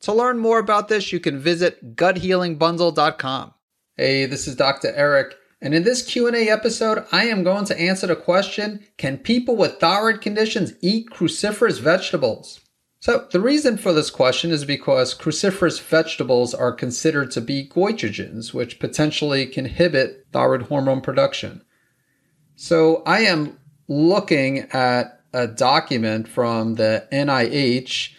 To learn more about this, you can visit guthealingbundle.com. Hey, this is Dr. Eric, and in this Q&A episode, I am going to answer the question, can people with thyroid conditions eat cruciferous vegetables? So, the reason for this question is because cruciferous vegetables are considered to be goitrogens, which potentially can inhibit thyroid hormone production. So, I am looking at a document from the NIH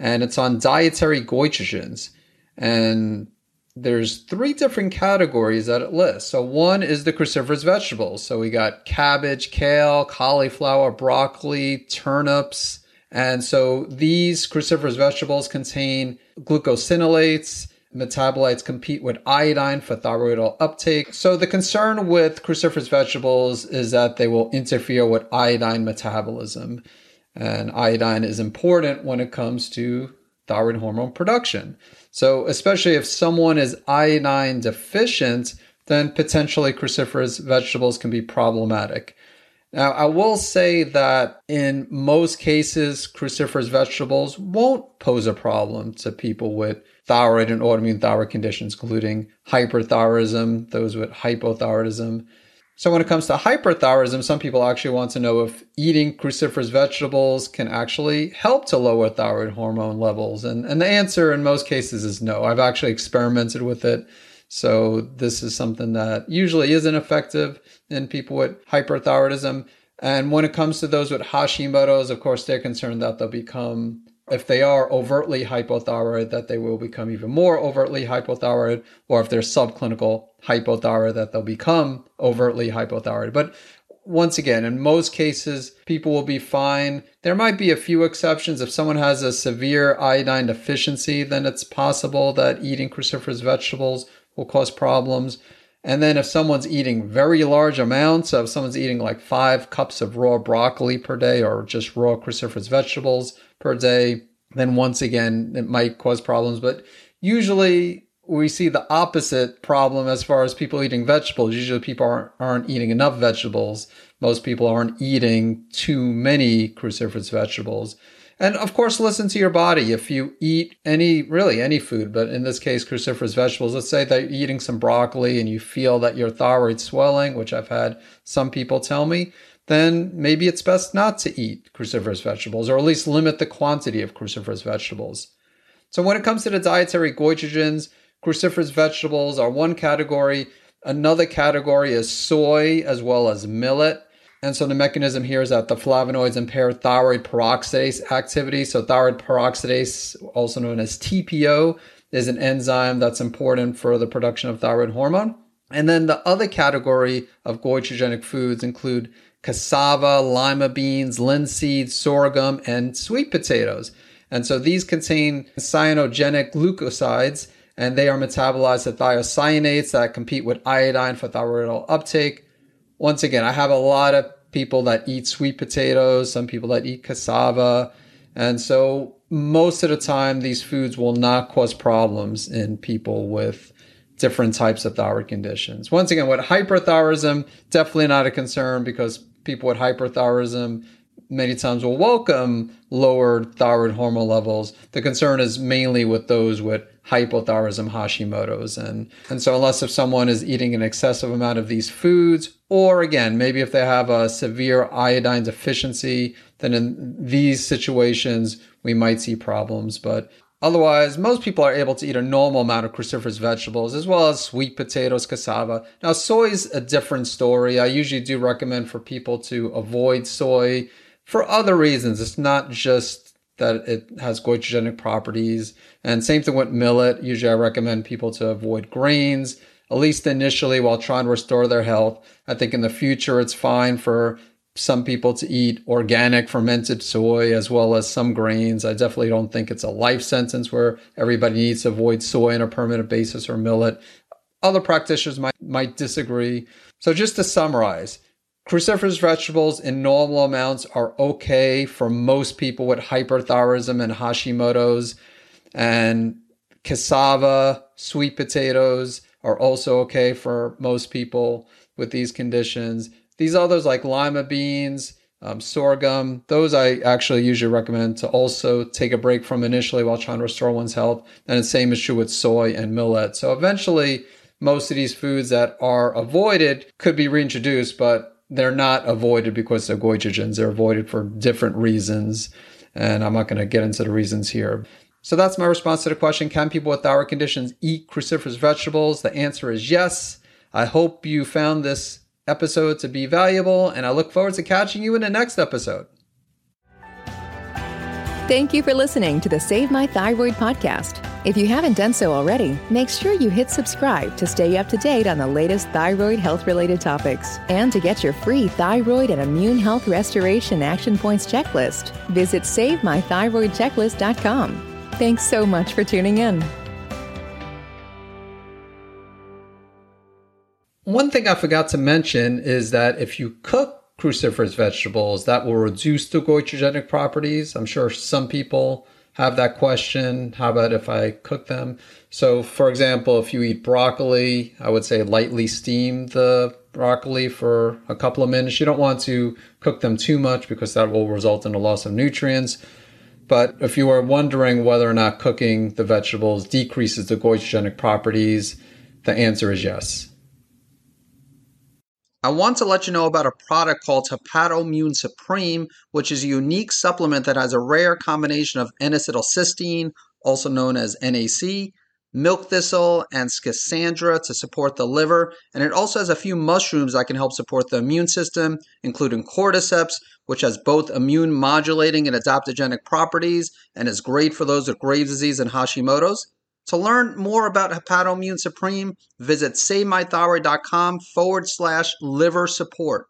and it's on dietary goitrogens. And there's three different categories that it lists. So one is the cruciferous vegetables. So we got cabbage, kale, cauliflower, broccoli, turnips. And so these cruciferous vegetables contain glucosinolates. Metabolites compete with iodine for thyroidal uptake. So the concern with cruciferous vegetables is that they will interfere with iodine metabolism. And iodine is important when it comes to thyroid hormone production. So, especially if someone is iodine deficient, then potentially cruciferous vegetables can be problematic. Now, I will say that in most cases, cruciferous vegetables won't pose a problem to people with thyroid and autoimmune thyroid conditions, including hyperthyroidism, those with hypothyroidism, so when it comes to hyperthyroidism, some people actually want to know if eating cruciferous vegetables can actually help to lower thyroid hormone levels. And, and the answer in most cases is no. I've actually experimented with it. So this is something that usually isn't effective in people with hyperthyroidism. And when it comes to those with Hashimoto's, of course, they're concerned that they'll become if they are overtly hypothyroid, that they will become even more overtly hypothyroid, or if they're subclinical hypothyroid, that they'll become overtly hypothyroid. But once again, in most cases, people will be fine. There might be a few exceptions. If someone has a severe iodine deficiency, then it's possible that eating cruciferous vegetables will cause problems. And then if someone's eating very large amounts, so if someone's eating like five cups of raw broccoli per day or just raw cruciferous vegetables per day, then once again, it might cause problems. But usually we see the opposite problem as far as people eating vegetables. Usually people aren't, aren't eating enough vegetables. Most people aren't eating too many cruciferous vegetables. And of course, listen to your body. If you eat any, really any food, but in this case, cruciferous vegetables, let's say that you're eating some broccoli and you feel that your thyroid's swelling, which I've had some people tell me, then maybe it's best not to eat cruciferous vegetables or at least limit the quantity of cruciferous vegetables. So when it comes to the dietary goitrogens, cruciferous vegetables are one category. Another category is soy as well as millet. And so the mechanism here is that the flavonoids impair thyroid peroxidase activity. So thyroid peroxidase, also known as TPO, is an enzyme that's important for the production of thyroid hormone. And then the other category of goitrogenic foods include cassava, lima beans, linseed, sorghum, and sweet potatoes. And so these contain cyanogenic glucosides, and they are metabolized to thiocyanates that compete with iodine for thyroidal uptake once again, I have a lot of people that eat sweet potatoes, some people that eat cassava. And so most of the time, these foods will not cause problems in people with different types of thyroid conditions. Once again, with hyperthyroidism, definitely not a concern because people with hyperthyroidism many times will welcome lower thyroid hormone levels. The concern is mainly with those with hypothyroidism Hashimoto's. And, and so unless if someone is eating an excessive amount of these foods, or again, maybe if they have a severe iodine deficiency, then in these situations, we might see problems. But Otherwise, most people are able to eat a normal amount of cruciferous vegetables as well as sweet potatoes, cassava. Now, soy is a different story. I usually do recommend for people to avoid soy for other reasons. It's not just that it has goitrogenic properties. And same thing with millet. Usually I recommend people to avoid grains, at least initially while trying to restore their health. I think in the future it's fine for some people to eat organic fermented soy as well as some grains. I definitely don't think it's a life sentence where everybody needs to avoid soy on a permanent basis or millet. other practitioners might, might disagree. So, just to summarize, cruciferous vegetables in normal amounts are okay for most people with hyperthyroidism and Hashimoto's, and cassava, sweet potatoes are also okay for most people with these conditions. These others, like lima beans, um, sorghum, those I actually usually recommend to also take a break from initially while trying to restore one's health. And the same is true with soy and millet. So eventually, most of these foods that are avoided could be reintroduced, but they're not avoided because of goitrogens. They're avoided for different reasons. And I'm not going to get into the reasons here. So that's my response to the question Can people with thyroid conditions eat cruciferous vegetables? The answer is yes. I hope you found this episode to be valuable, and I look forward to catching you in the next episode. Thank you for listening to the Save My Thyroid podcast. If you haven't done so already, make sure you hit subscribe to stay up to date on the latest thyroid health related topics. And to get your free thyroid and immune health restoration action points checklist, visit SaveMyThyroidChecklist.com. Thanks so much for tuning in. One thing I forgot to mention is that if you cook cruciferous vegetables, that will reduce the goitrogenic properties. I'm sure some people have that question. How about if I cook them? So, for example, if you eat broccoli, I would say lightly steam the broccoli for a couple of minutes. You don't want to cook them too much because that will result in a loss of nutrients. But if you are wondering whether or not cooking the vegetables decreases the goitrogenic properties, the answer is yes. I want to let you know about a product called Hepatoimmune Supreme, which is a unique supplement that has a rare combination of N-acetylcysteine, also known as NAC, milk thistle, and schisandra to support the liver. And it also has a few mushrooms that can help support the immune system, including cordyceps, which has both immune modulating and adaptogenic properties and is great for those with Graves' disease and Hashimoto's. To learn more about Hepatoimmune Supreme, visit SaveMyThyroid.com forward slash liver support.